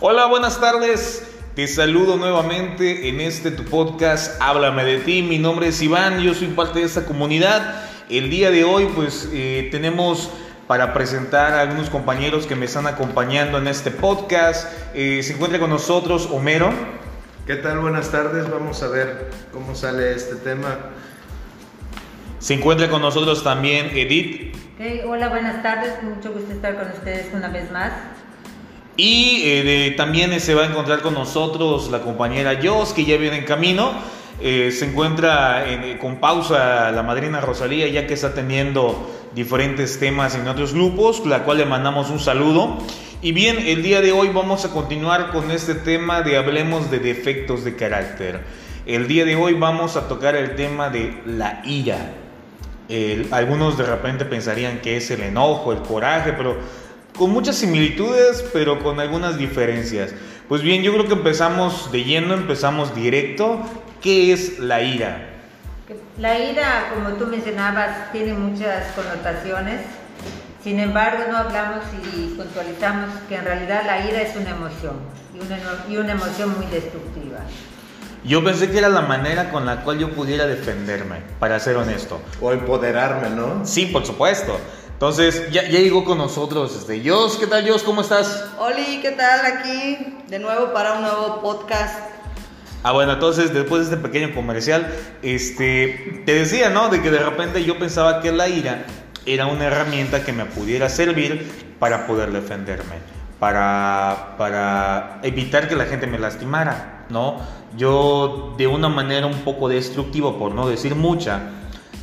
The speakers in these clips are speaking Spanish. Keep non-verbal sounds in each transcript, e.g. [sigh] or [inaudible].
Hola, buenas tardes. Te saludo nuevamente en este tu podcast Háblame de ti. Mi nombre es Iván, yo soy parte de esta comunidad. El día de hoy pues eh, tenemos para presentar a algunos compañeros que me están acompañando en este podcast. Eh, se encuentra con nosotros Homero. ¿Qué tal? Buenas tardes. Vamos a ver cómo sale este tema. Se encuentra con nosotros también Edith. hola, buenas tardes. Mucho gusto estar con ustedes una vez más. Y eh, también se va a encontrar con nosotros la compañera Jos, que ya viene en camino. Eh, se encuentra con pausa la madrina Rosalía, ya que está teniendo diferentes temas en otros grupos, la cual le mandamos un saludo. Y bien, el día de hoy vamos a continuar con este tema de hablemos de defectos de carácter. El día de hoy vamos a tocar el tema de la ira. algunos de repente pensarían que es el enojo, el coraje, pero con muchas similitudes, pero con algunas diferencias. Pues bien, yo creo que empezamos de lleno, empezamos directo. ¿Qué es la ira? La ira, como tú mencionabas, tiene muchas connotaciones. Sin embargo, no hablamos y puntualizamos que en realidad la ira es una emoción y una, y una emoción muy destructiva. Yo pensé que era la manera con la cual yo pudiera defenderme, para ser honesto. O empoderarme, ¿no? Sí, por supuesto. Entonces, ya, ya llegó con nosotros este Jos. ¿Qué tal, Jos? ¿Cómo estás? Oli, ¿qué tal? Aquí de nuevo para un nuevo podcast. Ah, bueno, entonces después de este pequeño comercial, este, te decía, ¿no? De que de repente yo pensaba que la ira era una herramienta que me pudiera servir para poder defenderme, para, para evitar que la gente me lastimara, ¿no? Yo de una manera un poco destructiva, por no decir mucha,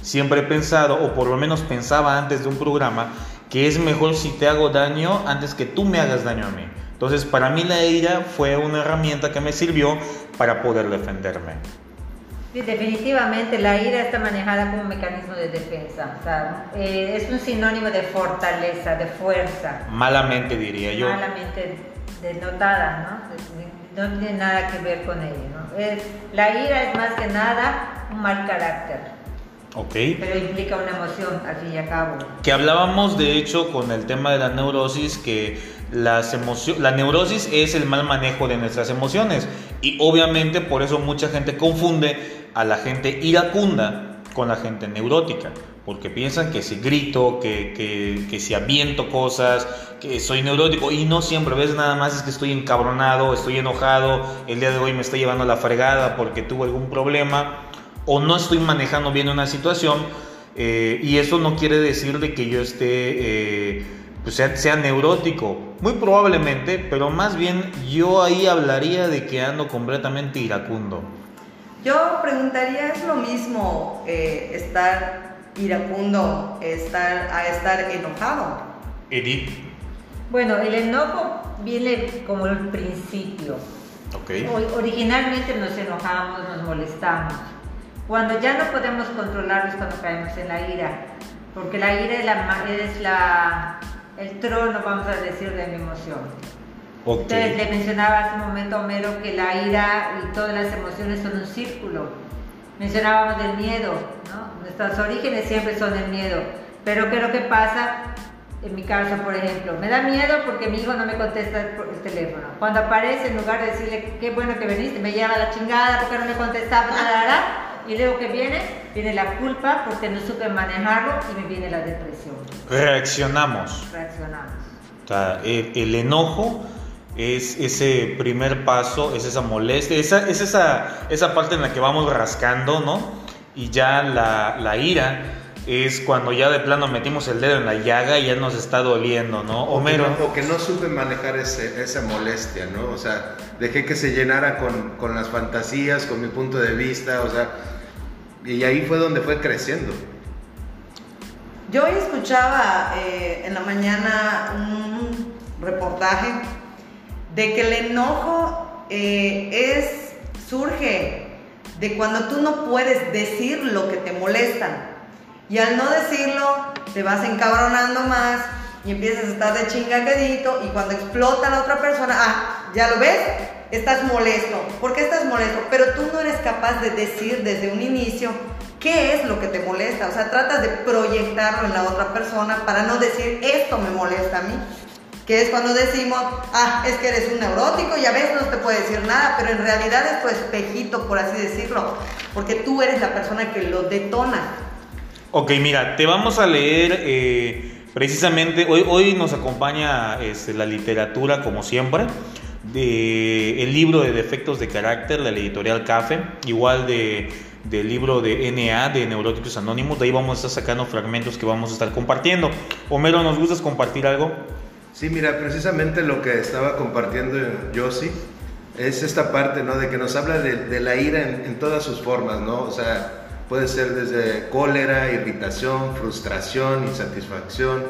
Siempre he pensado, o por lo menos pensaba antes de un programa, que es mejor si te hago daño antes que tú me hagas daño a mí. Entonces, para mí la ira fue una herramienta que me sirvió para poder defenderme. Sí, definitivamente la ira está manejada como un mecanismo de defensa. O sea, eh, es un sinónimo de fortaleza, de fuerza. Malamente diría yo. Malamente denotada, ¿no? No tiene nada que ver con ello. ¿no? Es, la ira es más que nada un mal carácter. Pero implica una emoción, al fin y al cabo. Que hablábamos, de hecho, con el tema de la neurosis, que las la neurosis es el mal manejo de nuestras emociones. Y obviamente por eso mucha gente confunde a la gente iracunda con la gente neurótica. Porque piensan que si grito, que, que, que si aviento cosas, que soy neurótico. Y no siempre, ves nada más es que estoy encabronado, estoy enojado, el día de hoy me está llevando la fregada porque tuvo algún problema o no estoy manejando bien una situación eh, y eso no quiere decir de que yo esté, eh, pues sea, sea, neurótico, muy probablemente, pero más bien yo ahí hablaría de que ando completamente iracundo. Yo preguntaría, ¿es lo mismo eh, estar iracundo estar, a estar enojado? Edith. Bueno, el enojo viene como el principio. Okay. Originalmente nos enojamos, nos molestamos cuando ya no podemos controlarlo es cuando caemos en la ira, porque la ira es, la, es la, el trono, vamos a decir, de mi emoción. Usted le mencionaba hace un momento a Homero que la ira y todas las emociones son un círculo. Mencionábamos del miedo, ¿no? Nuestros orígenes siempre son el miedo. Pero ¿qué es lo que pasa? En mi caso, por ejemplo, me da miedo porque mi hijo no me contesta el teléfono. Cuando aparece, en lugar de decirle, qué bueno que viniste, me lleva la chingada porque no me contestaba, y luego que viene, viene la culpa porque no supe manejarlo y me viene la depresión. Reaccionamos. Reaccionamos. O sea, el, enojo es ese primer paso, es esa molestia, esa, es esa, esa parte en la que vamos rascando, ¿no? Y ya la, la ira es cuando ya de plano metimos el dedo en la llaga y ya nos está doliendo, ¿no? Homero. O que no, supe manejar ese, esa molestia, ¿no? O sea, dejé que se llenara con, con las fantasías, con mi punto de vista, o sea, y ahí fue donde fue creciendo. Yo escuchaba eh, en la mañana un reportaje de que el enojo eh, es, surge de cuando tú no puedes decir lo que te molesta. Y al no decirlo, te vas encabronando más y empiezas a estar de chingaquedito y cuando explota la otra persona, ah, ¿ya lo ves? Estás molesto. ¿Por qué estás molesto? Pero tú no eres capaz de decir desde un inicio qué es lo que te molesta. O sea, tratas de proyectarlo en la otra persona para no decir esto me molesta a mí. que es cuando decimos, ah, es que eres un neurótico y a veces no te puede decir nada, pero en realidad es tu espejito, por así decirlo, porque tú eres la persona que lo detona. Ok, mira, te vamos a leer eh, precisamente, hoy, hoy nos acompaña este, la literatura como siempre, de el libro de defectos de carácter de la editorial CAFE, igual de del libro de NA de Neuróticos Anónimos, de ahí vamos a estar sacando fragmentos que vamos a estar compartiendo. Homero, ¿nos gustas compartir algo? Sí, mira, precisamente lo que estaba compartiendo Yossi es esta parte, ¿no? De que nos habla de, la ira en, en, todas sus formas, ¿no? O sea, puede ser desde cólera, irritación, frustración, insatisfacción,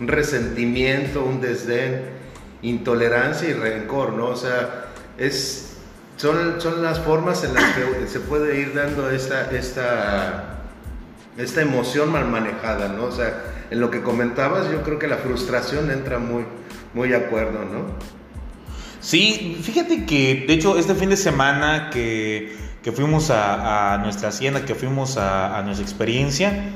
un resentimiento, un desdén, intolerancia y rencor, ¿no? O sea, es son, son las formas en las que se puede ir dando esta, esta, esta emoción mal manejada, ¿no? O sea, en lo que comentabas, yo creo que la frustración entra muy, muy acuerdo, ¿no? Sí, fíjate que, de hecho, este fin de semana que, que fuimos a, nuestra hacienda, que fuimos a nuestra experiencia,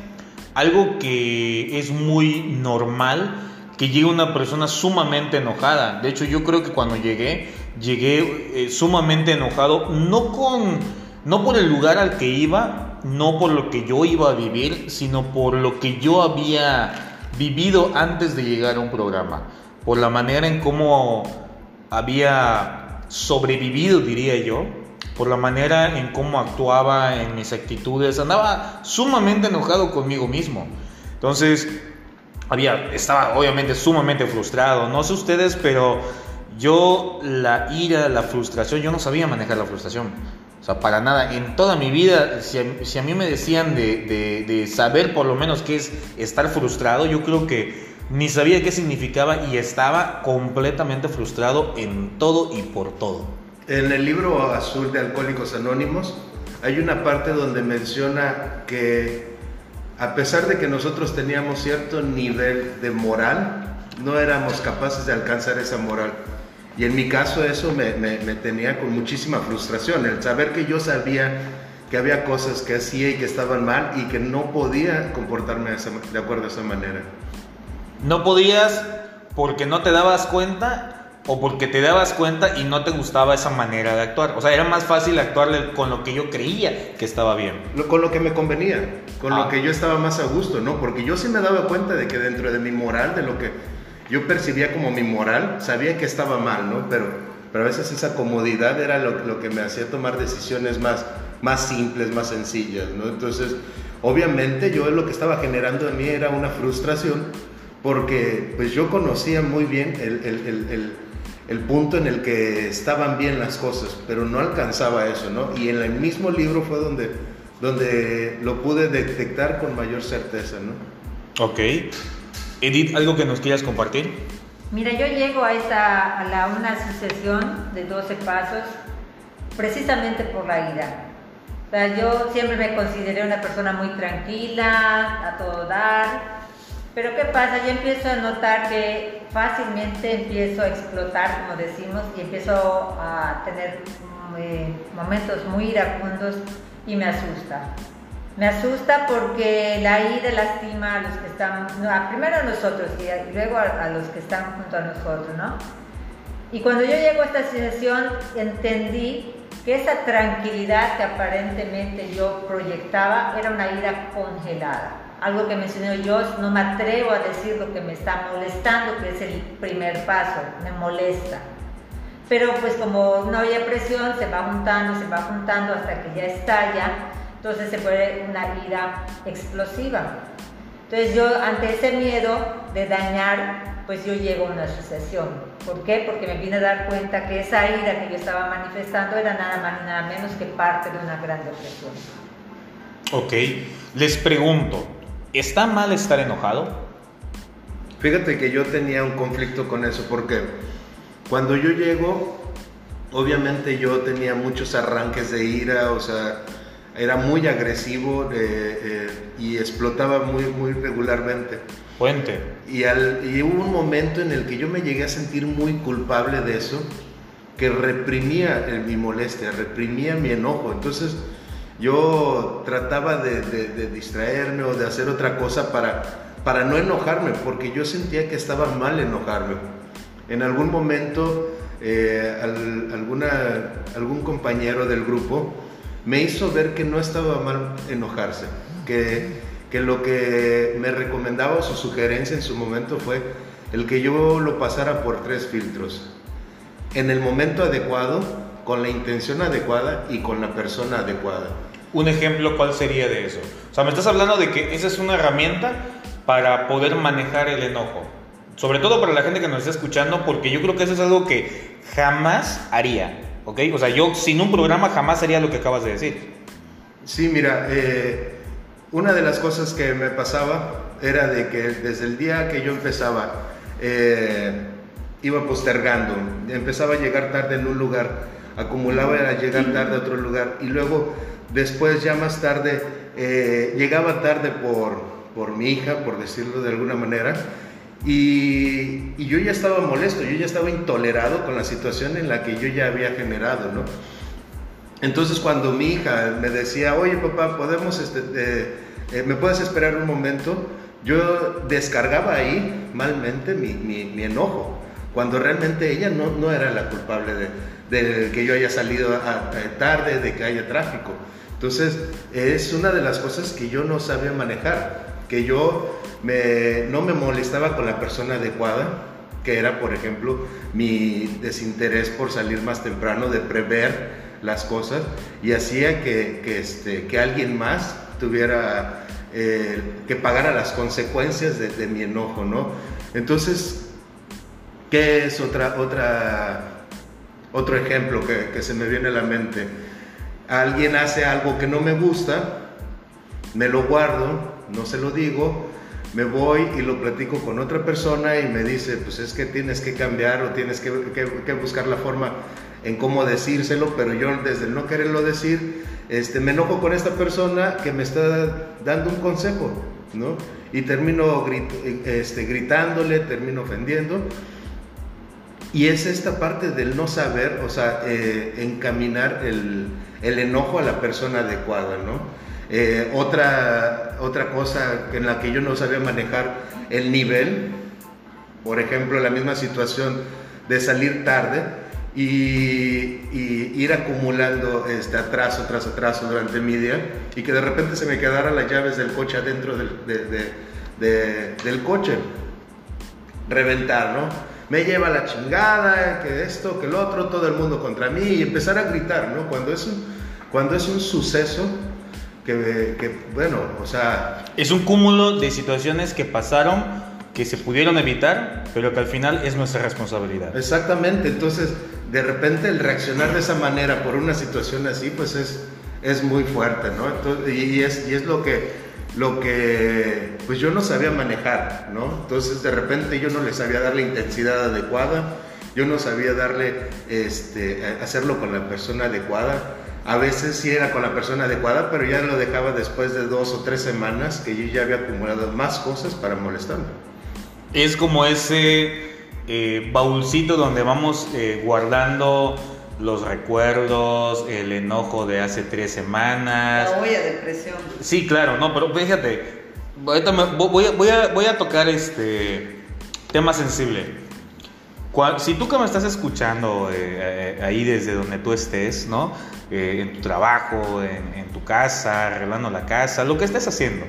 algo que es muy normal, que llegue una persona sumamente enojada. De hecho, yo creo que cuando llegué, llegué eh, sumamente enojado, no con, no por el lugar al que iba, no por lo que yo iba a vivir, sino por lo que yo había vivido antes de llegar a un programa, por la manera en cómo había sobrevivido, diría yo, por la manera en cómo actuaba en mis actitudes, andaba sumamente enojado conmigo mismo. Entonces, había, estaba obviamente sumamente frustrado, no sé ustedes, pero yo la ira, la frustración, yo no sabía manejar la frustración. O sea, para nada. En toda mi vida, si a, mí me decían de, de, saber por lo menos qué es estar frustrado, yo creo que ni sabía qué significaba y estaba completamente frustrado en todo y por todo. En el libro azul de Alcohólicos Anónimos hay una parte donde menciona que a pesar de que nosotros teníamos cierto nivel de moral, no éramos capaces de alcanzar esa moral. Y en mi caso eso me, tenía con muchísima frustración, el saber que yo sabía que había cosas que hacía y que estaban mal y que no podía comportarme de acuerdo a esa manera. No podías porque no te dabas cuenta o porque te dabas cuenta y no te gustaba esa manera de actuar. O sea, era más fácil actuar con lo que yo creía que estaba bien. con lo que me convenía, con lo ah. que yo estaba más a gusto, ¿no? Porque yo sí me daba cuenta de que dentro de mi moral, de lo que yo percibía como mi moral, sabía que estaba mal, ¿no? Pero, pero a veces esa comodidad era lo, lo que me hacía tomar decisiones más, más simples, más sencillas, ¿no? Entonces, obviamente yo lo que estaba generando en mí era una frustración porque pues yo conocía muy bien el, el, el, el, punto en el que estaban bien las cosas, pero no alcanzaba eso, ¿no? Y en el mismo libro fue donde, donde lo pude detectar con mayor certeza, ¿no? Ok. Edith, ¿algo que nos quieras compartir? Mira, yo llego a, esta, a la, una sucesión de 12 pasos precisamente por la ira. O sea, yo siempre me consideré una persona muy tranquila, a todo dar, pero ¿qué pasa? Yo empiezo a notar que fácilmente empiezo a explotar, como decimos, y empiezo a tener eh, momentos muy iracundos y me asusta. Me asusta porque la ira lastima a los que están, primero a nosotros y, luego a, los que están junto a nosotros, ¿no? Y cuando yo llego a esta situación entendí que esa tranquilidad que aparentemente yo proyectaba era una ira congelada. Algo que mencionó yo, no me atrevo a decir lo que me está molestando, que es el primer paso, me molesta. Pero pues como no había presión, se va juntando, se va juntando hasta que ya estalla entonces se puede una ira explosiva. Entonces yo ante ese miedo de dañar, pues yo llego a una sucesión. ¿Por qué? Porque me vine a dar cuenta que esa ira que yo estaba manifestando era nada más ni nada menos que parte de una gran depresión. Ok, les pregunto, ¿está mal estar enojado? Fíjate que yo tenía un conflicto con eso porque cuando yo llego, obviamente yo tenía muchos arranques de ira, o sea, era muy agresivo eh, eh, y explotaba muy, muy regularmente. Puente. Y, al, y hubo un momento en el que yo me llegué a sentir muy culpable de eso, que reprimía mi molestia, reprimía mi enojo. Entonces yo trataba de, distraerme o de hacer otra cosa para, para no enojarme, porque yo sentía que estaba mal enojarme. En algún momento, eh, algún compañero del grupo me hizo ver que no estaba mal enojarse, que, que lo que me recomendaba o su sugerencia en su momento fue el que yo lo pasara por tres filtros. En el momento adecuado, con la intención adecuada y con la persona adecuada. Un ejemplo, ¿cuál sería de eso? O sea, me estás hablando de que esa es una herramienta para poder manejar el enojo. Sobre todo para la gente que nos está escuchando, porque yo creo que eso es algo que jamás haría. ¿Ok? O sea, yo sin un programa jamás haría lo que acabas de decir. Sí, mira, eh, una de las cosas que me pasaba era de que desde el día que yo empezaba, eh, iba postergando, empezaba a llegar tarde en un lugar, acumulaba a llegar tarde a otro lugar y luego después ya más tarde eh, llegaba tarde por, por mi hija, por decirlo de alguna manera, y, yo ya estaba molesto, yo ya estaba intolerado con la situación en la que yo ya había generado, ¿no? Entonces cuando mi hija me decía, oye papá, podemos, este, eh, ¿me puedes esperar un momento? Yo descargaba ahí malmente mi, mi, enojo, cuando realmente ella no, no era la culpable de, de, que yo haya salido tarde, de que haya tráfico. Entonces es una de las cosas que yo no sabía manejar, que yo no me molestaba con la persona adecuada, que era, por ejemplo, mi desinterés por salir más temprano, de prever las cosas, y hacía que, este, alguien más tuviera eh, que pagara las consecuencias de, mi enojo, ¿no? Entonces, ¿qué es otra, otra, otro ejemplo que, que se me viene a la mente? Alguien hace algo que no me gusta, me lo guardo, no se lo digo, me voy y lo platico con otra persona y me dice, pues es que tienes que cambiar o tienes que, buscar la forma en cómo decírselo, pero yo desde el no quererlo decir, este, me enojo con esta persona que me está dando un consejo, ¿no? Y termino este, gritándole, termino ofendiendo. Y es esta parte del no saber, o sea, eh, encaminar el, el enojo a la persona adecuada, ¿no? Eh, otra, otra cosa en la que yo no sabía manejar el nivel, por ejemplo, la misma situación de salir tarde y, ir acumulando este atraso tras atraso durante mi día y que de repente se me quedaran las llaves del coche adentro del, del coche. Reventar, ¿no? Me lleva la chingada, que esto, que el otro, todo el mundo contra mí y empezar a gritar, ¿no? Cuando es un, cuando es un suceso que, bueno, o sea... Es un cúmulo de situaciones que pasaron, que se pudieron evitar, pero que al final es nuestra responsabilidad. Exactamente, entonces de repente el reaccionar de esa manera por una situación así, pues es, es muy fuerte, ¿no? y, es, y es lo que, lo que, pues yo no sabía manejar, ¿no? Entonces de repente yo no le sabía dar la intensidad adecuada, yo no sabía darle, este, hacerlo con la persona adecuada a veces sí era con la persona adecuada, pero ya lo dejaba después de dos o tres semanas que yo ya había acumulado más cosas para molestarme. Es como ese eh, baúlcito donde vamos eh, guardando los recuerdos, el enojo de hace tres semanas. La olla de presión. Sí, claro, no, pero fíjate, voy a, voy a, voy a tocar este tema sensible. Si tú que me estás escuchando eh, ahí desde donde tú estés, ¿no? Eh, en tu trabajo, en, tu casa, arreglando la casa, lo que estés haciendo.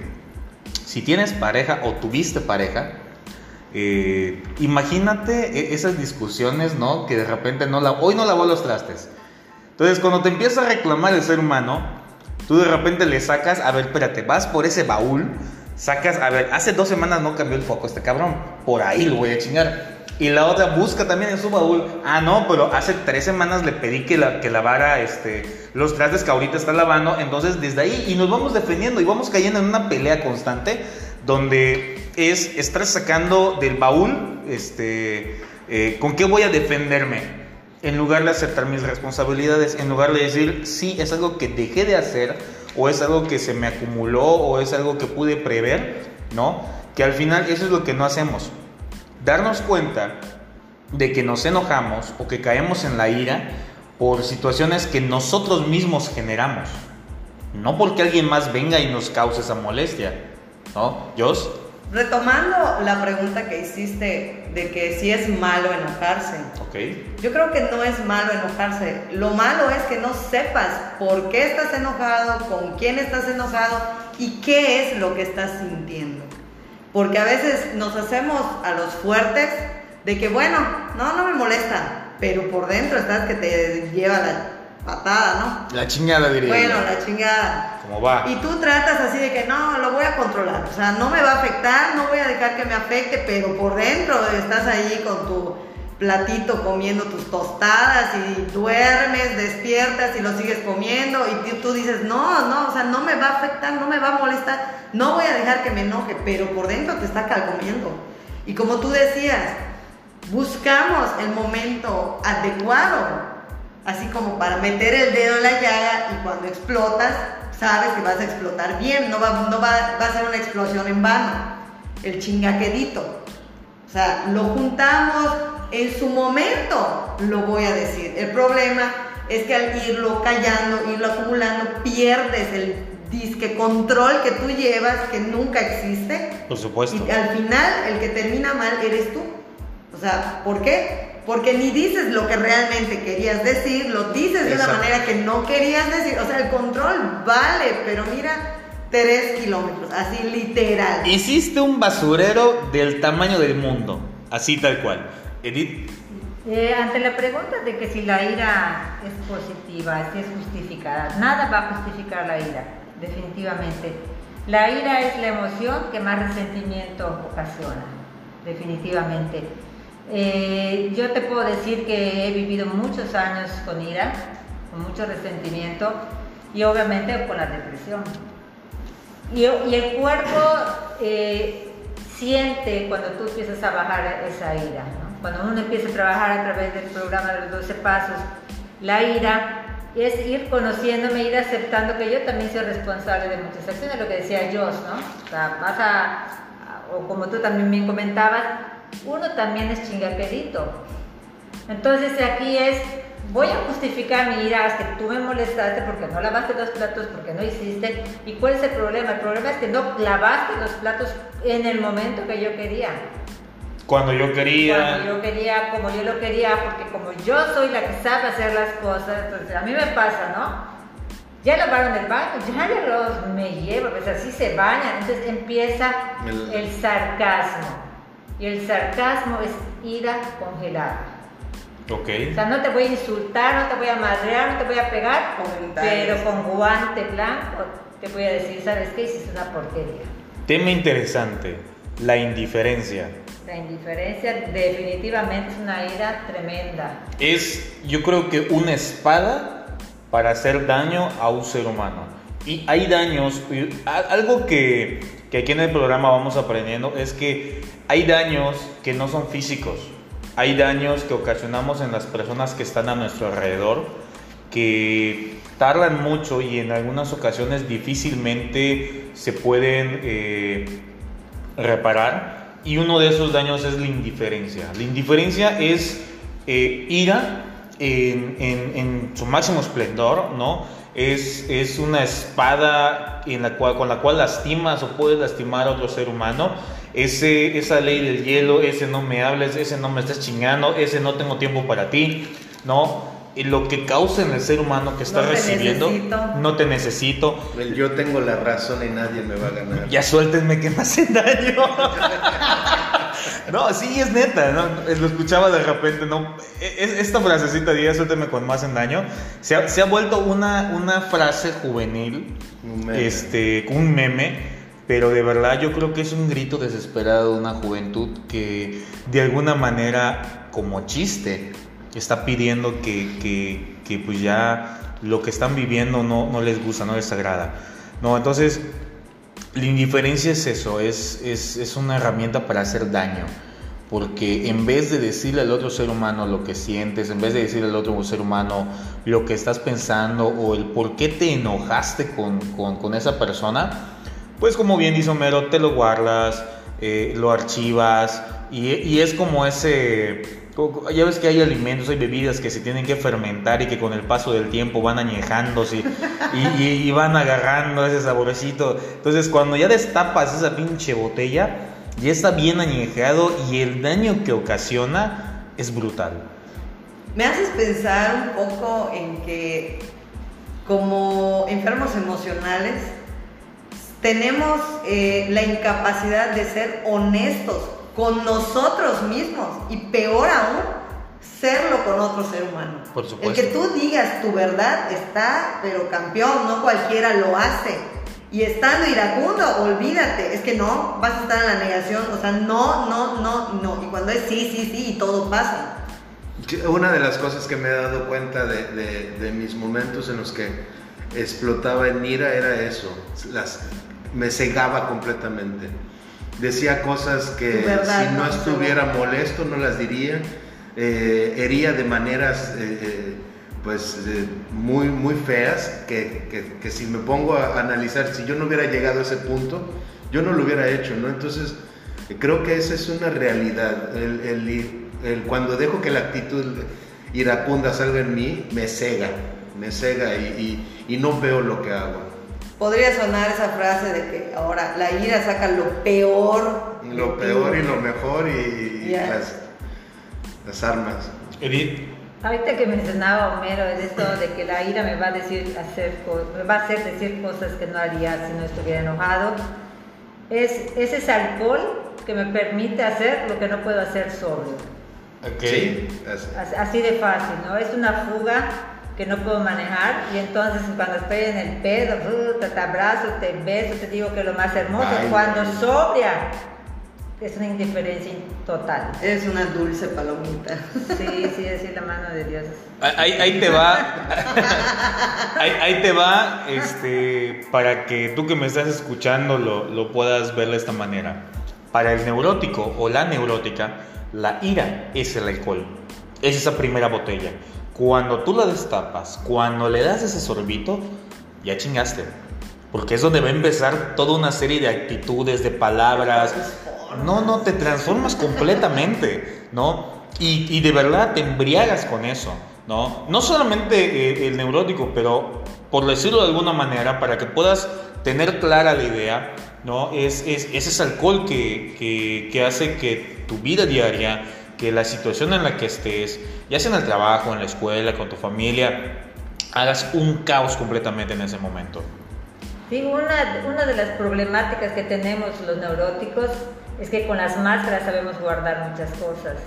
Si tienes pareja o tuviste pareja, eh, imagínate e, esas discusiones, ¿no? Que de repente no la, hoy no lavó los trastes. Entonces, cuando te empieza a reclamar el ser humano, tú de repente le sacas, a ver, espérate, vas por ese baúl, sacas, a ver, hace dos semanas no cambió el foco este cabrón, por ahí lo voy a chingar. Y la otra busca también en su baúl. Ah, no, pero hace tres semanas le pedí que, la, que lavara este, los trastes que ahorita está lavando. Entonces, desde ahí, y nos vamos defendiendo y vamos cayendo en una pelea constante donde es estar sacando del baúl, este, eh, ¿con qué voy a defenderme? En lugar de aceptar mis responsabilidades, en lugar de decir, sí, es algo que dejé de hacer, o es algo que se me acumuló, o es algo que pude prever, ¿no? Que al final eso es lo que no hacemos darnos cuenta de que nos enojamos o que caemos en la ira por situaciones que nosotros mismos generamos. No porque alguien más venga y nos cause esa molestia. ¿No? ¿Jos? retomando la pregunta que hiciste de que si es malo enojarse. Ok. Yo creo que no es malo enojarse. Lo malo es que no sepas por qué estás enojado, con quién estás enojado y qué es lo que estás sintiendo. Porque a veces nos hacemos a los fuertes de que, bueno, no, no me molesta, pero por dentro estás que te lleva la patada, ¿no? La chingada diría. Bueno, la chingada. ¿Cómo va? Y tú tratas así de que no, lo voy a controlar. O sea, no me va a afectar, no voy a dejar que me afecte, pero por dentro estás ahí con tu platito comiendo tus tostadas y duermes, despiertas y lo sigues comiendo y tú dices, no, no, o sea, no me va a afectar, no me va a molestar, no voy a dejar que me enoje, pero por dentro te está calcomiendo. Y como tú decías, buscamos el momento adecuado así como para meter el dedo en la llaga y cuando explotas, sabes que vas a explotar bien, no va, no va, a ser una explosión en vano, el chingaquedito. O sea, lo juntamos en su momento, lo voy a decir. El problema es que al irlo callando, irlo acumulando, pierdes el disque control que tú llevas, que nunca existe. Por supuesto. Y al final, el que termina mal eres tú. O sea, ¿por qué? Porque ni dices lo que realmente querías decir, lo dices de una manera que no querías decir. O sea, el control vale, pero mira, tres kilómetros, así literal. Hiciste un basurero del tamaño del mundo, así tal cual. Edith. Eh, ante la pregunta de que si la ira es positiva, si es justificada, nada va a justificar la ira, definitivamente. La ira es la emoción que más resentimiento ocasiona, definitivamente. Eh, yo te puedo decir que he vivido muchos años con ira, con mucho resentimiento y obviamente con la depresión. Y, el cuerpo eh, siente cuando tú empiezas a bajar esa ira. Cuando uno empieza a trabajar a través del programa de los 12 pasos, la ira es ir conociéndome, ir aceptando que yo también soy responsable de muchas acciones, lo que decía Joss, ¿no? O sea, vas a, o como tú también me comentabas, uno también es chingaquerito. Entonces aquí es, voy a justificar mi ira, es que tú me molestaste porque no lavaste los platos, porque no hiciste. ¿Y cuál es el problema? El problema es que no lavaste los platos en el momento que yo quería. Cuando yo quería. Cuando yo quería, como yo lo quería, porque como yo soy la que sabe hacer las cosas, entonces a mí me pasa, ¿no? Ya lavaron el baño, ya los me llevo, pues así se bañan, entonces empieza el sarcasmo. Y el sarcasmo es ira congelada. Ok. O sea, no te voy a insultar, no te voy a madrear, no te voy a pegar, pero con guante blanco te voy a decir, ¿sabes qué? Hiciste una porquería. Tema interesante, la indiferencia. La indiferencia definitivamente es una ira tremenda. Es, yo creo que una espada para hacer daño a un ser humano. Y hay daños, algo que, que aquí en el programa vamos aprendiendo es que hay daños que no son físicos, hay daños que ocasionamos en las personas que están a nuestro alrededor, que tardan mucho y en algunas ocasiones difícilmente se pueden eh, reparar. Y uno de esos daños es la indiferencia. La indiferencia es eh, ira en, en, su máximo esplendor, ¿no? Es, es una espada en la cual, con la cual lastimas o puedes lastimar a otro ser humano ese, esa ley del hielo, ese no me hables, ese no me estás chingando, ese no tengo tiempo para ti, ¿no? Y lo que causa en el ser humano que está recibiendo, no te necesito. yo tengo la razón y nadie me va a ganar. Ya suéltenme que me hacen daño. [laughs] no, sí, es neta, ¿no? Lo escuchaba de repente, ¿no? E, esta frasecita de ya suéltenme cuando me hacen daño, se ha, se ha vuelto una, una frase juvenil, un este, un meme pero de verdad yo creo que es un grito desesperado de una juventud que de alguna manera como chiste está pidiendo que, que, pues ya lo que están viviendo no, no, les gusta, no les agrada. No, entonces la indiferencia es eso, es, es, es una herramienta para hacer daño. Porque en vez de decirle al otro ser humano lo que sientes, en vez de decirle al otro ser humano lo que estás pensando o el por qué te enojaste con, con, con esa persona, pues como bien dice Homero, te lo guardas, eh, lo archivas y, es como ese... Ya ves que hay alimentos, hay bebidas que se tienen que fermentar y que con el paso del tiempo van añejándose y, van agarrando ese saborecito. Entonces cuando ya destapas esa pinche botella, ya está bien añejado y el daño que ocasiona es brutal. Me haces pensar un poco en que como enfermos emocionales tenemos eh, la incapacidad de ser honestos con nosotros mismos y peor aún, serlo con otro ser humano. Por supuesto. El que tú digas tu verdad está, pero campeón, no cualquiera lo hace. Y estando iracundo, olvídate, es que no, vas a estar en la negación, o sea, no, no, no, no. Y cuando es sí, sí, sí, y todo pasa. Una de las cosas que me he dado cuenta de, de, mis momentos en los que explotaba en ira era eso, las, me cegaba completamente. Decía cosas que si no estuviera molesto no las diría, eh, hería de maneras eh, eh, pues muy, muy feas que, que, que, si me pongo a analizar, si yo no hubiera llegado a ese punto, yo no lo hubiera hecho, ¿no? Entonces, creo que esa es una realidad. El, el, el, cuando dejo que la actitud iracunda salga en mí, me cega, me cega y, y, y no veo lo que hago. Podría sonar esa frase de que ahora la ira saca lo peor. Lo peor y lo mejor y, las, las, armas. Edith. Ahorita que mencionaba Homero de esto de que la ira me va a decir hacer me va a hacer decir cosas que no haría si no estuviera enojado, es, es ese alcohol que me permite hacer lo que no puedo hacer sobrio. Okay. así. así de fácil, ¿no? Es una fuga que no puedo manejar y entonces cuando estoy en el pedo, te abrazo, te beso, te digo que lo más hermoso, cuando sobria es una indiferencia total. Es una dulce palomita. Sí, sí, es la mano de Dios. Ahí, ahí te va, [laughs] ahí, ahí, te va, este, para que tú que me estás escuchando lo, lo puedas ver de esta manera. Para el neurótico o la neurótica, la ira es el alcohol, es esa primera botella. Cuando tú la destapas, cuando le das ese sorbito, ya chingaste. Porque es donde va a empezar toda una serie de actitudes, de palabras, no, no, te transformas completamente, ¿no? Y, de verdad te embriagas con eso, ¿no? No solamente eh, el neurótico, pero por decirlo de alguna manera, para que puedas tener clara la idea, ¿no? Es, es, ese alcohol que, que, hace que tu vida diaria, que la situación en la que estés, ya sea en el trabajo, en la escuela, con tu familia, hagas un caos completamente en ese momento. Sí, una, una de las problemáticas que tenemos los neuróticos es que con las máscaras sabemos guardar muchas cosas.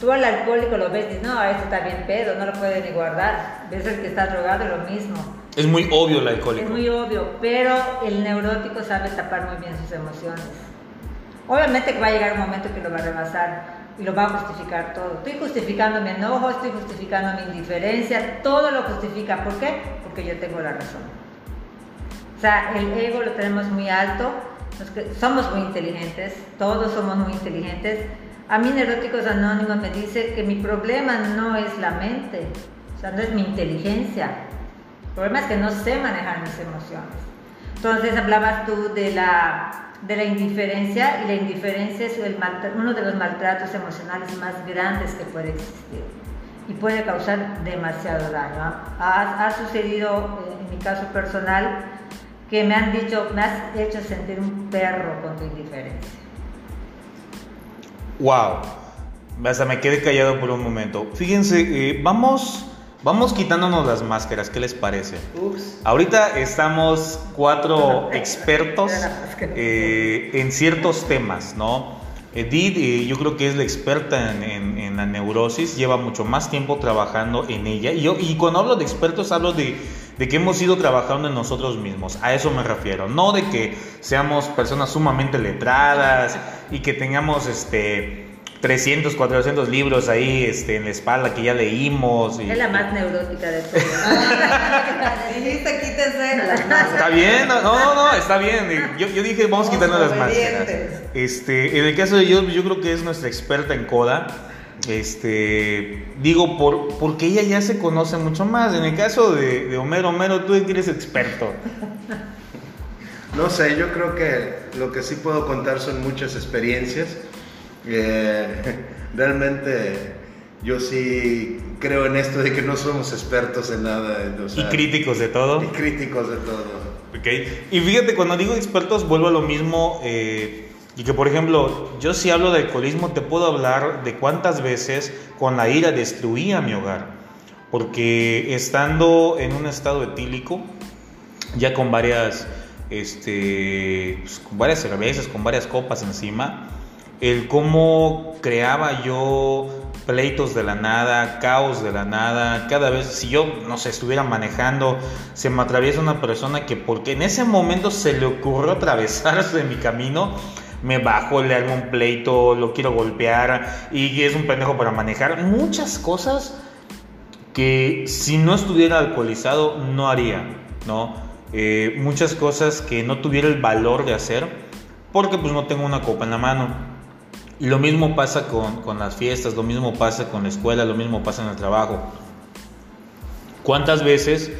Tú al alcohólico lo ves y dices, no, este está bien pedo, no lo puede ni guardar. Ves el que está drogado lo mismo. Es muy obvio el alcohólico. Es muy obvio, pero el neurótico sabe tapar muy bien sus emociones. Obviamente que va a llegar un momento que lo va a rebasar y lo va a justificar todo. Estoy justificando mi enojo, estoy justificando mi indiferencia, todo lo justifica. ¿Por qué? Porque yo tengo la razón. O sea, el ego lo tenemos muy alto somos muy inteligentes, todos somos muy inteligentes. A mí Neuróticos Anónimos me dice que mi problema no es la mente, o sea, no es mi inteligencia. El problema es que no sé manejar mis emociones. Entonces hablabas tú de la, de la indiferencia y la indiferencia es el uno de los maltratos emocionales más grandes que puede existir y puede causar demasiado daño. Ha, ha sucedido eh, en mi caso personal que me han dicho, me has hecho sentir un perro con tu indiferencia. Wow, hasta me quedé callado por un momento. Fíjense, eh, vamos, vamos quitándonos las máscaras, ¿qué les parece? Ups. Ahorita estamos cuatro [laughs] expertos eh, en ciertos temas, ¿no? Edith, eh, yo creo que es la experta en, en, la neurosis, lleva mucho más tiempo trabajando en ella. Y, yo, y cuando hablo de expertos, hablo de de que hemos ido trabajando en nosotros mismos. A eso me refiero. No de que seamos personas sumamente letradas y que tengamos este 300, 400 libros ahí este, en la espalda que ya leímos. Es la más neurótica de todos. [laughs] Está bien, no, no, no, está bien. Yo, yo dije, vamos quitando las máscaras. Este, en el caso de yo, yo creo que es nuestra experta en coda. Este, digo, por, porque ella ya se conoce mucho más. En el caso de, de Homero, Homero, tú eres experto. No sé, yo creo que lo que sí puedo contar son muchas experiencias. Eh, realmente yo sí creo en esto de que no somos expertos en nada. y críticos de todo. Y críticos de todo. Okay. Y fíjate, cuando digo expertos, vuelvo a lo mismo. Eh, Y que, por ejemplo, yo si hablo de alcoholismo, te puedo hablar de cuántas veces con la ira destruía mi hogar. Porque estando en un estado etílico, ya con varias, este, pues, con varias cervezas, con varias copas encima, el cómo creaba yo pleitos de la nada, caos de la nada, cada vez si yo no sé, estuviera manejando, se me atraviesa una persona que porque en ese momento se le ocurrió atravesarse de mi camino, me bajo, le hago un pleito, lo quiero golpear y es un pendejo para manejar, muchas cosas que si no estuviera alcoholizado no haría, ¿no? Eh, muchas cosas que no tuviera el valor de hacer porque pues no tengo una copa en la mano. Lo mismo pasa con, las fiestas, lo mismo pasa con la escuela, lo mismo pasa en el trabajo. ¿Cuántas veces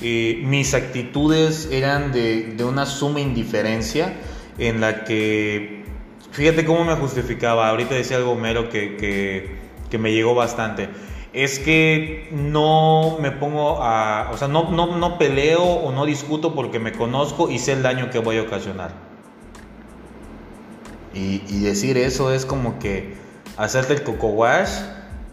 eh, mis actitudes eran de, una suma indiferencia en la que, fíjate cómo me justificaba, ahorita decía algo mero que, que, me llegó bastante, es que no me pongo a, o sea, no, no, no peleo o no discuto porque me conozco y sé el daño que voy a ocasionar. Y, decir eso es como que hacerte el coco wash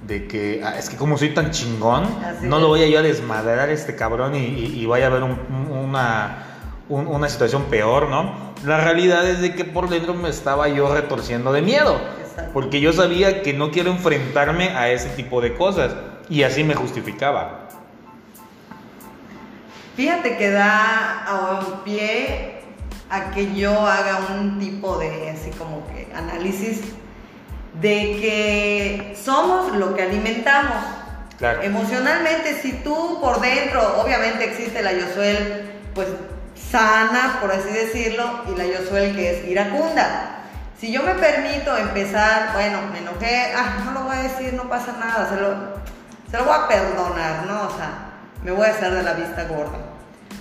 de que ah, es que como soy tan chingón, no lo voy a yo a desmadrar este cabrón y, vaya a haber una, una situación peor, ¿no? La realidad es de que por dentro me estaba yo retorciendo de miedo, porque yo sabía que no quiero enfrentarme a ese tipo de cosas y así me justificaba. Fíjate que da a pie a que yo haga un tipo de así como que análisis de que somos lo que alimentamos. Emocionalmente, si tú por dentro, obviamente existe la Yosuel, pues sana, por así decirlo, y la Yosuel que es iracunda. Si yo me permito empezar, bueno, me enojé, ah, no lo voy a decir, no pasa nada, se lo, se lo voy a perdonar, ¿no? O sea, me voy a hacer de la vista gorda.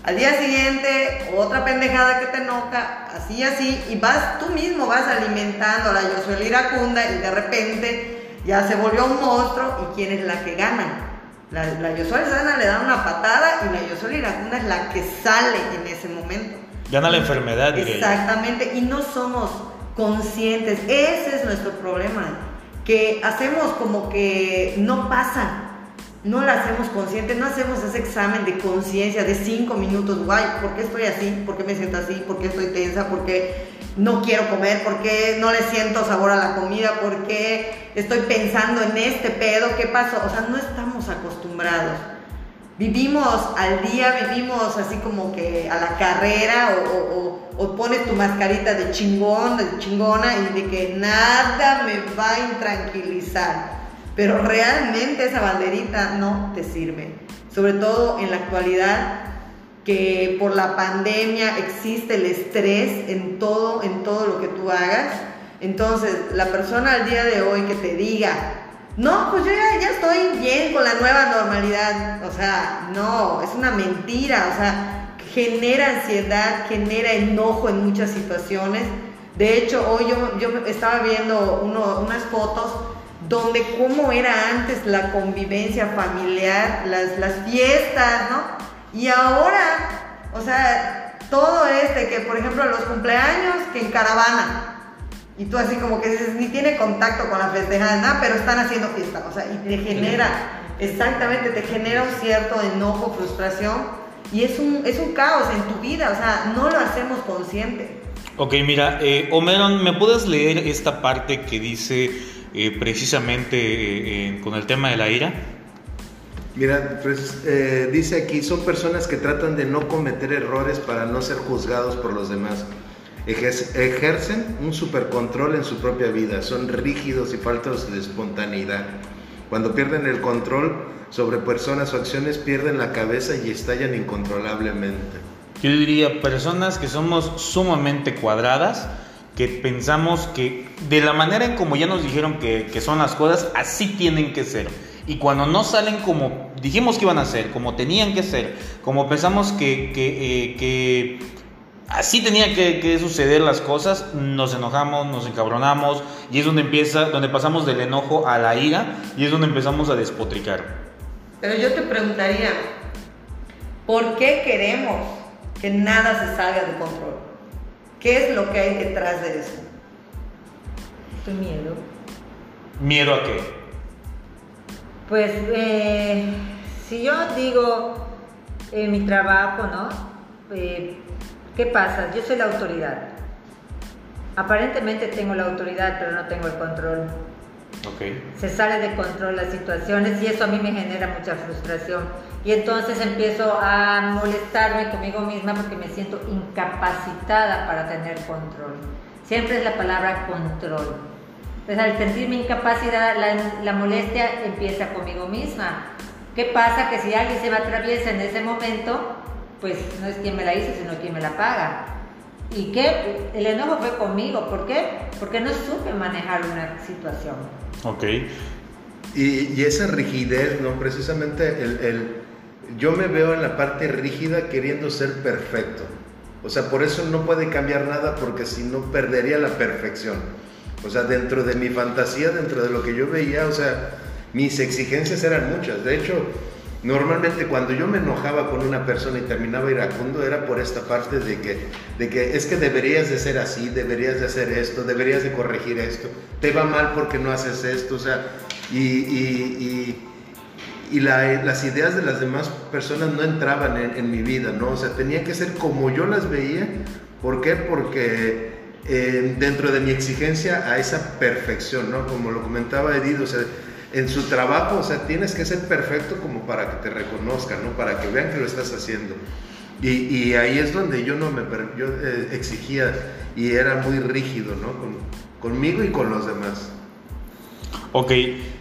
Al día siguiente, otra pendejada que te enoja, así, así, y vas, tú mismo vas alimentando a la Yosuel iracunda y de repente ya se volvió un monstruo y quién es la que gana. La, la sana le da una patada y la Yosuel iracunda es la que sale en ese momento. Gana la enfermedad, diría Exactamente, y no somos conscientes, ese es nuestro problema, que hacemos como que no pasa, no la hacemos consciente, no hacemos ese examen de conciencia de cinco minutos, guay, ¿por qué estoy así? ¿Por qué me siento así? ¿Por qué estoy tensa? ¿Por qué no quiero comer? ¿Por qué no le siento sabor a la comida? ¿Por qué estoy pensando en este pedo? ¿Qué pasó? O sea, no estamos acostumbrados. Vivimos al día, vivimos así como que a la carrera o, o pones tu mascarita de chingón, de chingona y de que nada me va a intranquilizar pero realmente esa banderita no te sirve. Sobre todo en la actualidad que por la pandemia existe el estrés en todo, en todo lo que tú hagas. Entonces, la persona al día de hoy que te diga, no, pues yo ya, estoy bien con la nueva normalidad, o sea, no, es una mentira, o sea, genera ansiedad, genera enojo en muchas situaciones. De hecho, hoy yo, yo estaba viendo uno, unas fotos donde cómo era antes la convivencia familiar, las, las fiestas, ¿no? Y ahora, o sea, todo es de que, por ejemplo, los cumpleaños, que en caravana. Y tú así como que dices, ni tiene contacto con la festejada, nada, pero están haciendo fiesta. O sea, y te genera, exactamente, te genera un cierto enojo, frustración. Y es un, es un caos en tu vida, o sea, no lo hacemos consciente. Ok, mira, eh, ¿me puedes leer esta parte que dice eh, precisamente eh, con el tema de la ira? Mira, pues eh, dice aquí, son personas que tratan de no cometer errores para no ser juzgados por los demás. ejercen un supercontrol en su propia vida, son rígidos y faltos de espontaneidad. Cuando pierden el control sobre personas o acciones, pierden la cabeza y estallan incontrolablemente. Yo diría personas que somos sumamente cuadradas, que pensamos que de la manera en como ya nos dijeron que, que, son las cosas, así tienen que ser. Y cuando no salen como dijimos que iban a ser, como tenían que ser, como pensamos que, que, eh, que así tenían que, que, suceder las cosas, nos enojamos, nos encabronamos y es donde empieza, donde pasamos del enojo a la ira y es donde empezamos a despotricar. Pero yo te preguntaría, ¿por qué queremos que nada se salga de control? ¿Qué es lo que hay detrás de eso? Tu miedo. ¿Miedo a qué? Pues, eh, si yo digo en mi trabajo, ¿no? Eh, ¿Qué pasa? Yo soy la autoridad. Aparentemente tengo la autoridad, pero no tengo el control. Okay. Se sale de control las situaciones y eso a mí me genera mucha frustración. Y entonces empiezo a molestarme conmigo misma porque me siento incapacitada para tener control. Siempre es la palabra control. Entonces al sentirme incapacidad, la, la molestia empieza conmigo misma. ¿Qué pasa? Que si alguien se me atraviesa en ese momento, pues no es quien me la hizo, sino quien me la paga. ¿Y qué? El enojo fue conmigo. ¿Por qué? Porque no supe manejar una situación. Ok. Y, y esa rigidez, ¿no? Precisamente el, el, yo me veo en la parte rígida queriendo ser perfecto. O sea, por eso no puede cambiar nada porque si no perdería la perfección. O sea, dentro de mi fantasía, dentro de lo que yo veía, o sea, mis exigencias eran muchas. De hecho, Normalmente cuando yo me enojaba con una persona y terminaba iracundo era por esta parte de que, de que es que deberías de ser así, deberías de hacer esto, deberías de corregir esto, te va mal porque no haces esto, o sea, y, y, y, y la, las ideas de las demás personas no entraban en, en, mi vida, ¿no? O sea, tenía que ser como yo las veía, ¿por qué? Porque eh, dentro de mi exigencia a esa perfección, ¿no? Como lo comentaba Edith, o sea, en su trabajo, o sea, tienes que ser perfecto como para que te reconozcan, ¿no? Para que vean que lo estás haciendo. Y, ahí es donde yo no me yo, eh, exigía y era muy rígido, ¿no? Con, conmigo y con los demás. Ok,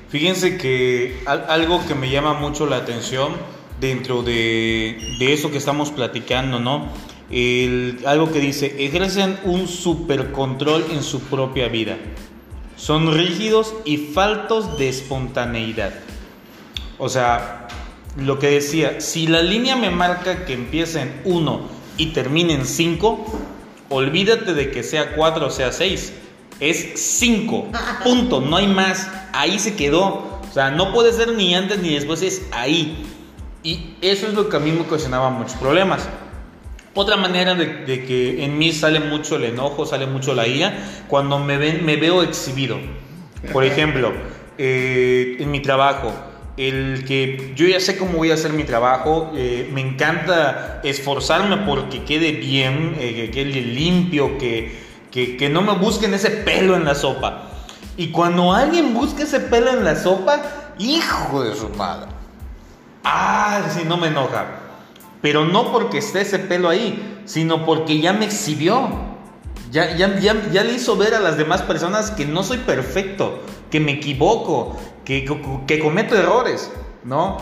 fíjense que algo que me llama mucho la atención dentro de, de eso que estamos platicando, ¿no? El, algo que dice, ejercen un super control en su propia vida. Son rígidos y faltos de espontaneidad. O sea, lo que decía, si la línea me marca que empieza en 1 y termine en 5, olvídate de que sea 4 o sea 6. Es 5. [laughs] Punto. No hay más. Ahí se quedó. O sea, no puede ser ni antes ni después, es ahí. Y eso es lo que a mí me ocasionaba muchos problemas. Otra manera de, de, que en mí sale mucho el enojo, sale mucho la ira, cuando me, veo exhibido. Por ejemplo, eh, en mi trabajo, el que yo ya sé cómo voy a hacer mi trabajo, eh, me encanta esforzarme porque quede bien, eh, que quede limpio, que, que no me busquen ese pelo en la sopa. Y cuando alguien busca ese pelo en la sopa, hijo de su madre. Ah, si no me enoja. Pero no porque esté ese pelo ahí, sino porque ya me exhibió. Ya, ya, ya, ya, le hizo ver a las demás personas que no soy perfecto, que me equivoco, que, que, que cometo errores, ¿no?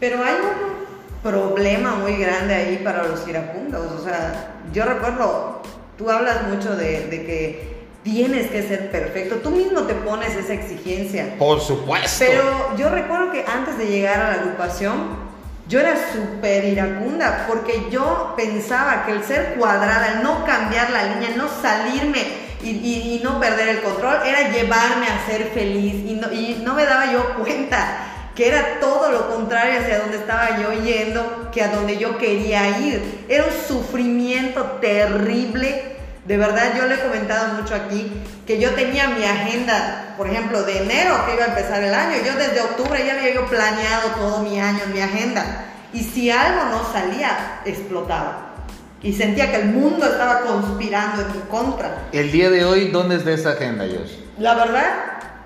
Pero hay un problema muy grande ahí para los iracundos. O sea, yo recuerdo, tú hablas mucho de, de que tienes que ser perfecto. Tú mismo te pones esa exigencia. Por supuesto. Pero yo recuerdo que antes de llegar a la agrupación, yo era súper iracunda porque yo pensaba que el ser cuadrada, el no cambiar la línea, no salirme y, no perder el control, era llevarme a ser feliz y no, y no me daba yo cuenta que era todo lo contrario hacia donde estaba yo yendo que a donde yo quería ir. Era un sufrimiento terrible. De verdad, yo le he comentado mucho aquí que yo tenía mi agenda, por ejemplo, de enero que iba a empezar el año. Yo desde octubre ya había yo planeado todo mi año en mi agenda. Y si algo no salía, explotaba. Y sentía que el mundo estaba conspirando en mi contra. El día de hoy, ¿dónde está esa agenda, Josh? La verdad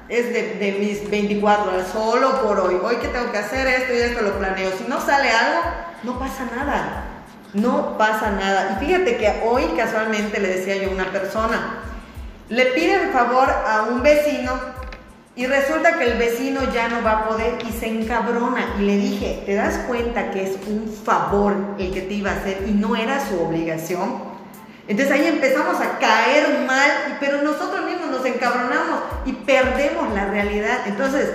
es de, de, mis 24 horas, solo por hoy. Hoy que tengo que hacer esto y esto lo planeo. Si no sale algo, no pasa nada. No pasa nada. Y fíjate que hoy casualmente le decía yo a una persona, le piden favor a un vecino y resulta que el vecino ya no va a poder y se encabrona. Y le dije, ¿te das cuenta que es un favor el que te iba a hacer y no era su obligación? Entonces ahí empezamos a caer mal, pero nosotros mismos nos encabronamos y perdemos la realidad. Entonces,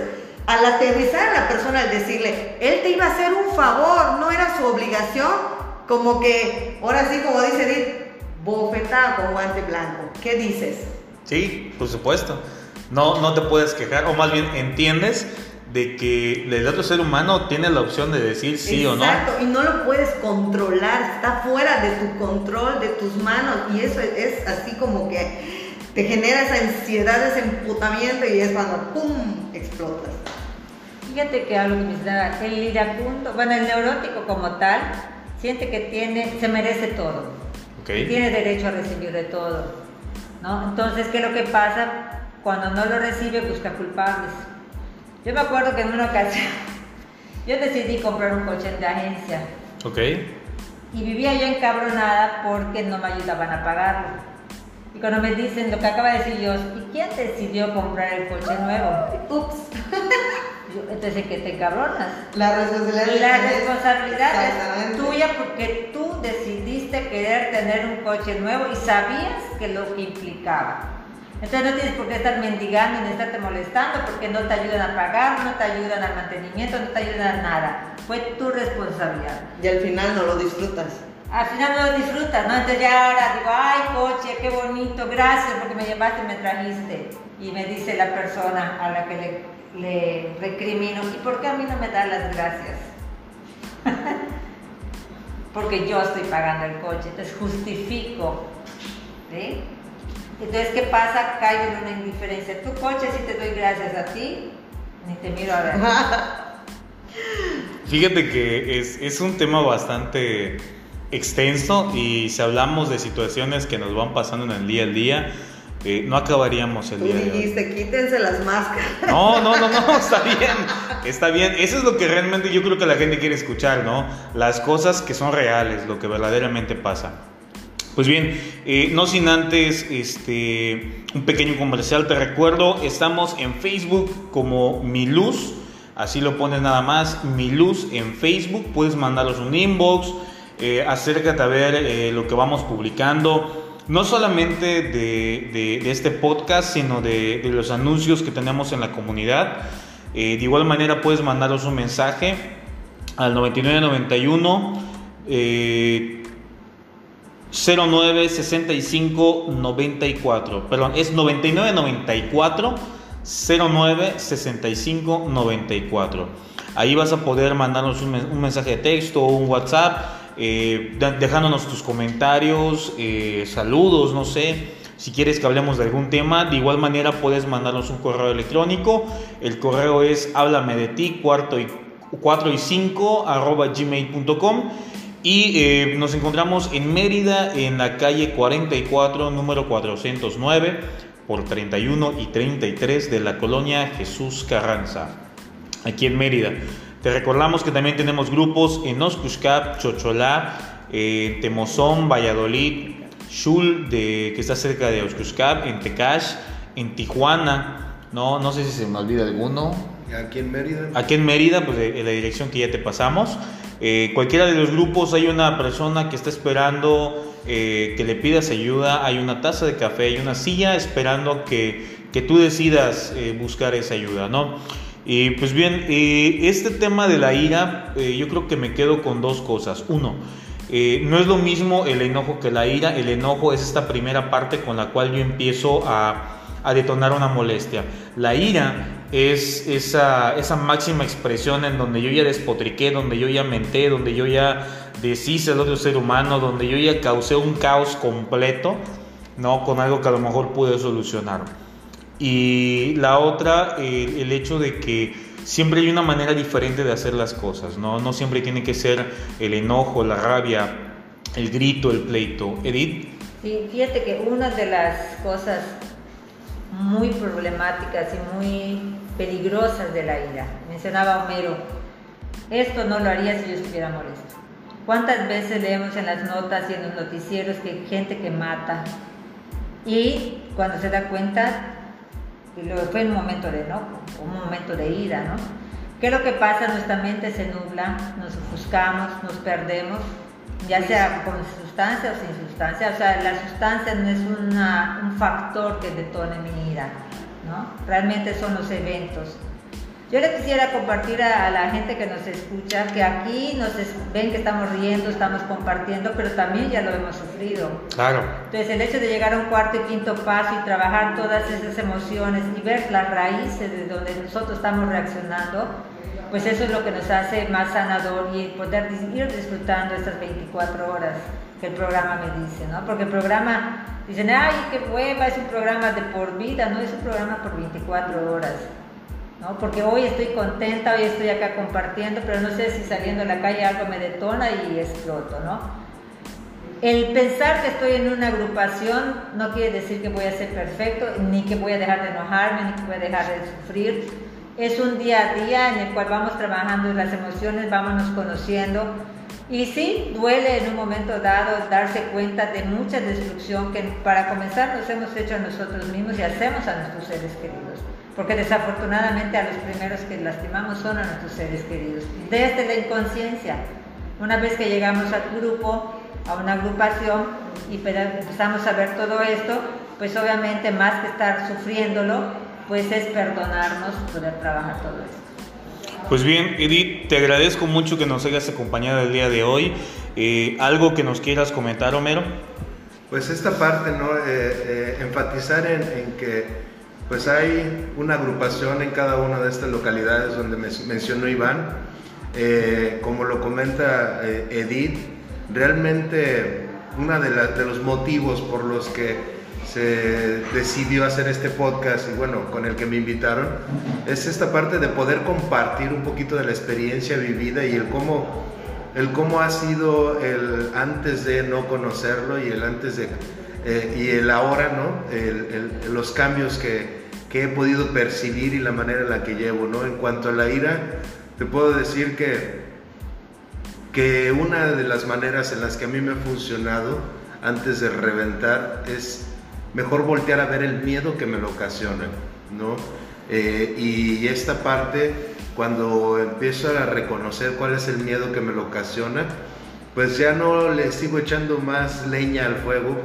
al aterrizar a la persona, al decirle, él te iba a hacer un favor, no era su obligación, como que, ahora sí, como dice Edith, bofetada con guante blanco. ¿Qué dices? Sí, por supuesto. No, no te puedes quejar, o más bien entiendes de que el otro ser humano tiene la opción de decir sí Exacto, o no. Exacto, y no lo puedes controlar, está fuera de tu control, de tus manos, y eso es así como que te genera esa ansiedad, ese emputamiento y es cuando ¡pum! explotas. Fíjate que algo que me da, el iracundo, bueno, el neurótico como tal, siente que tiene, se merece todo. Tiene derecho a recibir de todo. ¿no? Entonces, ¿qué es lo que pasa? Cuando no lo recibe, busca culpables. Yo me acuerdo que en una ocasión [laughs] yo decidí comprar un coche de agencia. Ok. Y vivía yo encabronada porque no me ayudaban a pagarlo. Y cuando me dicen lo que acaba de decir yo, ¿y quién decidió comprar el coche nuevo? Ups. [laughs] entonces, ¿qué te encabronas? La responsabilidad, la responsabilidad es tuya porque tú decidiste querer tener un coche nuevo y sabías que lo que implicaba. Entonces no tienes por qué estar mendigando ni estarte molestando porque no te ayudan a pagar, no te ayudan al mantenimiento, no te ayudan a nada. Fue tu responsabilidad. Y al final no lo disfrutas. Al final no lo disfrutas, ¿no? Entonces ya ahora digo, ay coche, qué bonito, gracias porque me llevaste y me trajiste. Y me dice la persona a la que le, le recrimino, ¿y por qué a mí no me das las gracias? [laughs] porque yo estoy pagando el coche, entonces justifico. ¿sí? Entonces, ¿qué pasa? Caigo en una indiferencia. Tu coche sí te doy gracias a ti, ni te miro a ver. [laughs] Fíjate que es, es, un tema bastante extenso y si hablamos de situaciones que nos van pasando en el día a día, eh, no acabaríamos el día de hoy. quítense las máscaras. No, no, no, no, [laughs] está bien, está bien. Eso es lo que realmente yo creo que la gente quiere escuchar, ¿no? Las cosas que son reales, lo que verdaderamente pasa. Pues bien, eh, no sin antes este, un pequeño comercial, te recuerdo, estamos en Facebook como Mi Luz, así lo pones nada más, Mi Luz en Facebook, puedes mandarnos un inbox, eh, acércate a ver eh, lo que vamos publicando, no solamente de, este podcast, sino de, los anuncios que tenemos en la comunidad. de igual manera puedes mandarnos un mensaje al 9991. 0965 94. Perdón, es 9994 0965 94. Ahí vas a poder mandarnos un, mensaje de texto o un WhatsApp, eh, dejándonos tus comentarios, eh, saludos, no sé. Si quieres que hablemos de algún tema, de igual manera puedes mandarnos un correo electrónico. El correo es háblame de ti, cuarto y 4 y 5 arroba gmail.com y eh, nos encontramos en Mérida, en la calle 44, número 409, por 31 y 33 de la colonia Jesús Carranza, aquí en Mérida. Te recordamos que también tenemos grupos en Oscushcap, Chocholá, eh, Temozón, Valladolid, Shul, de, que está cerca de Oscushcap, en Tecash, en Tijuana, no, no sé si se me olvida alguno. Aquí en Mérida. Aquí en Mérida, pues en la dirección que ya te pasamos. Eh, cualquiera de los grupos hay una persona que está esperando eh, que le pidas ayuda, hay una taza de café, hay una silla esperando que, que tú decidas eh, buscar esa ayuda, ¿no? Y pues bien, este tema de la ira, yo creo que me quedo con dos cosas. Uno, no es lo mismo el enojo que la ira, el enojo es esta primera parte con la cual yo empiezo a, a detonar una molestia. La ira es esa, esa máxima expresión en donde yo ya despotriqué, donde yo ya menté, donde yo ya deshice al otro ser humano, donde yo ya causé un caos completo, ¿no? Con algo que a lo mejor pude solucionar. Y la otra, el hecho de que siempre hay una manera diferente de hacer las cosas, ¿no? No siempre tiene que ser el enojo, la rabia, el grito, el pleito. Edith. Sí, fíjate que una de las cosas muy problemáticas y muy peligrosas de la ira. Mencionaba Homero, esto no lo haría si yo estuviera molesto. ¿Cuántas veces leemos en las notas y en los noticieros que hay gente que mata y cuando se da cuenta, fue un momento de enojo, un momento de ira, ¿no? ¿Qué es lo que pasa? Nuestra mente se nubla, nos ofuscamos, nos perdemos ya sea con sustancia o sin sustancia. O sea, la sustancia no es un factor que detone mi ira, ¿no? Realmente son los eventos. Yo le quisiera compartir a, la gente que nos escucha que aquí nos ven que estamos riendo, estamos compartiendo, pero también ya lo hemos sufrido. Claro. Entonces el hecho de llegar a un cuarto y quinto paso y trabajar todas esas emociones y ver las raíces de donde nosotros estamos reaccionando, pues eso es lo que nos hace más sanador y poder ir disfrutando estas 24 horas que el programa me dice, ¿no? Porque el programa Dicen, ay, qué hueva, es un programa de por vida, no es un programa por 24 horas. ¿No? Porque hoy estoy contenta, hoy estoy acá compartiendo, pero no sé si saliendo a la calle algo me detona y exploto, ¿no? El pensar que estoy en una agrupación no quiere decir que voy a ser perfecto, ni que voy a dejar de enojarme, ni que voy a dejar de sufrir. Es un día a día en el cual vamos trabajando las emociones, vámonos conociendo. Y sí, duele en un momento dado darse cuenta de mucha destrucción que para comenzar nos hemos hecho a nosotros mismos y hacemos a nuestros seres queridos. Porque desafortunadamente a los primeros que lastimamos son a nuestros seres queridos. Desde la inconsciencia. Una vez que llegamos al grupo, a una agrupación y empezamos a ver todo esto, pues obviamente más que estar sufriéndolo, pues es perdonarnos, poder trabajar todo esto. Pues bien, Edith, te agradezco mucho que nos hayas acompañado el día de hoy. Eh, ¿Algo que nos quieras comentar, Homero? Pues esta parte, ¿no? Eh, eh, enfatizar en, que pues hay una agrupación en cada una de estas localidades donde me, mencionó Iván. como lo comenta Edith, realmente uno de, de, los motivos por los que se decidió hacer este podcast y bueno, con el que me invitaron, es esta parte de poder compartir un poquito de la experiencia vivida y el cómo, el cómo ha sido el antes de no conocerlo y el antes de, eh, y el ahora, ¿no? Los cambios que, que he podido percibir y la manera en la que llevo, ¿no? En cuanto a la ira, te puedo decir que que una de las maneras en las que a mí me ha funcionado antes de reventar es mejor voltear a ver el miedo que me lo ocasiona, ¿no? Eh, y esta parte, cuando empiezo a reconocer cuál es el miedo que me lo ocasiona, pues ya no le sigo echando más leña al fuego,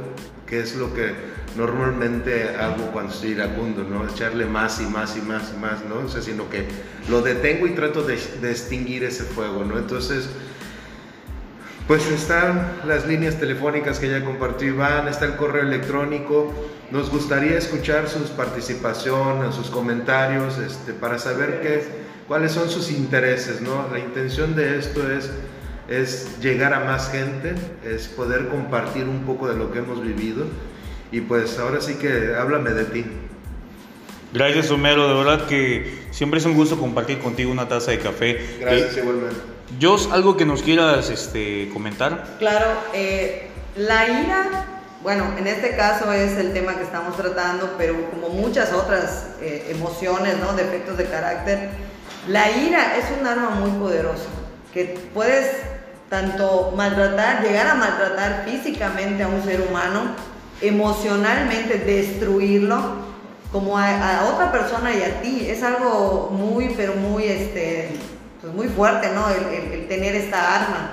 que es lo que normalmente hago cuando estoy iracundo, ¿no? Echarle más y más y más y más, ¿no? O sea, sino que lo detengo y trato de, de extinguir ese fuego, ¿no? Entonces, pues están las líneas telefónicas que ya compartió Iván, está el correo electrónico. Nos gustaría escuchar sus participaciones, sus comentarios, este, para saber qué, cuáles son sus intereses. ¿no? La intención de esto es, es llegar a más gente, es poder compartir un poco de lo que hemos vivido. Y pues ahora sí que háblame de ti. Gracias, Homero. De verdad que siempre es un gusto compartir contigo una taza de café. Gracias, eh, igualmente. Jos, ¿algo que nos quieras este, comentar? Claro, eh, la ira, bueno, en este caso es el tema que estamos tratando, pero como muchas otras eh, emociones, ¿no? Defectos de carácter, la ira es un arma muy poderosa, que puedes tanto maltratar, llegar a maltratar físicamente a un ser humano, emocionalmente destruirlo, como a, otra persona y a ti. Es algo muy, pero muy, este, pues muy fuerte, ¿no? El, tener esta arma,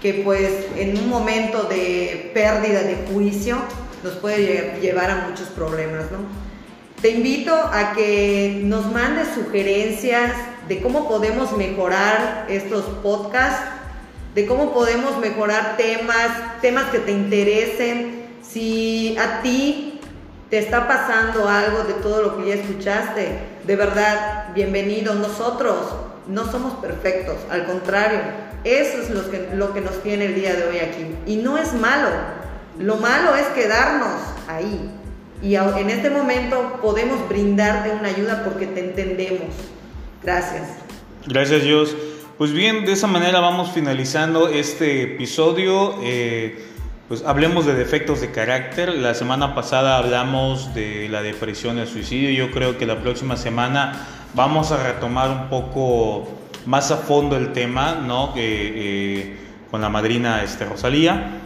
que pues en un momento de pérdida de juicio nos puede llevar a muchos problemas, ¿no? Te invito a que nos mandes sugerencias de cómo podemos mejorar estos podcasts, de cómo podemos mejorar temas, temas que te interesen. Si a ti te está pasando algo de todo lo que ya escuchaste, de verdad, bienvenido. Nosotros no somos perfectos, al contrario, eso es lo que, lo que nos tiene el día de hoy aquí. Y no es malo, lo malo es quedarnos ahí. Y en este momento podemos brindarte una ayuda porque te entendemos. Gracias. Gracias Dios. Pues bien, de esa manera vamos finalizando este episodio. Eh, pues hablemos de defectos de carácter. La semana pasada hablamos de la depresión y el suicidio. Yo creo que la próxima semana vamos a retomar un poco más a fondo el tema, ¿no? Eh, con la madrina este, Rosalía.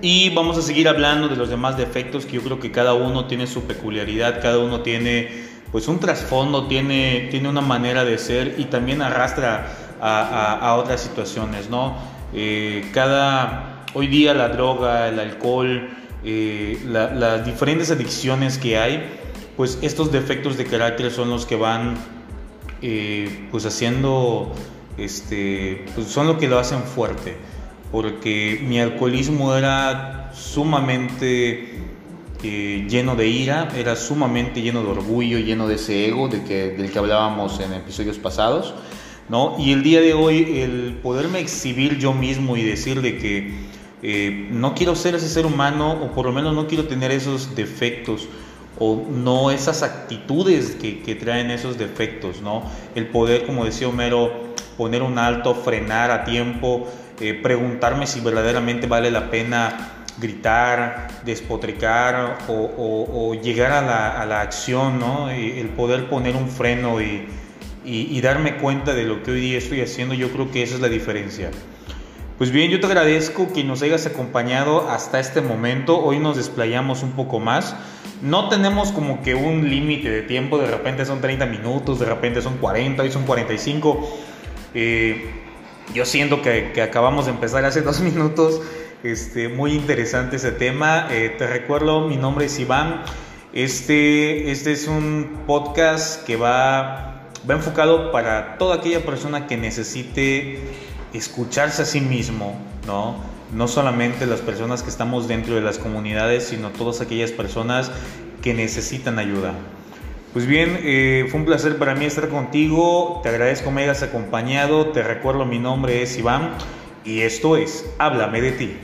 Y vamos a seguir hablando de los demás defectos que yo creo que cada uno tiene su peculiaridad, cada uno tiene pues un trasfondo, tiene, tiene una manera de ser y también arrastra a, otras situaciones, ¿no? Eh, cada Hoy día la droga, el alcohol, eh, las diferentes adicciones que hay, pues estos defectos de carácter son los que van eh, pues haciendo, este, pues son lo que lo hacen fuerte, porque mi alcoholismo era sumamente eh, lleno de ira, era sumamente lleno de orgullo, lleno de ese ego de que, del que hablábamos en episodios pasados. ¿no? Y el día de hoy, el poderme exhibir yo mismo y decir de que eh, no quiero ser ese ser humano o por lo menos no quiero tener esos defectos o no esas actitudes que, traen esos defectos, ¿no? El poder, como decía Homero, poner un alto, frenar a tiempo, eh, preguntarme si verdaderamente vale la pena gritar, despotricar o, llegar a la, a la, acción, ¿no? el poder poner un freno y, y, darme cuenta de lo que hoy día estoy haciendo, yo creo que esa es la diferencia. Pues bien, yo te agradezco que nos hayas acompañado hasta este momento. Hoy nos desplayamos un poco más. No tenemos como que un límite de tiempo, de repente son 30 minutos, de repente son 40, hoy son 45. Eh, yo siento que, acabamos de empezar hace [laughs] dos minutos. Este, muy interesante ese tema. Eh, te recuerdo, mi nombre es Iván. Este, este es un podcast que va va enfocado para toda aquella persona que necesite escucharse a sí mismo, ¿no? No solamente las personas que estamos dentro de las comunidades, sino todas aquellas personas que necesitan ayuda. Pues bien, eh, fue un placer para mí estar contigo, te agradezco me hayas acompañado, te recuerdo mi nombre es Iván y esto es Háblame de ti.